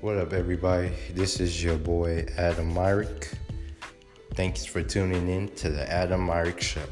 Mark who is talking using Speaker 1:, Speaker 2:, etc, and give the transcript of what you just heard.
Speaker 1: What up, everybody? This is your boy Adam Myrick. Thanks for tuning in to the Adam Myrick Show.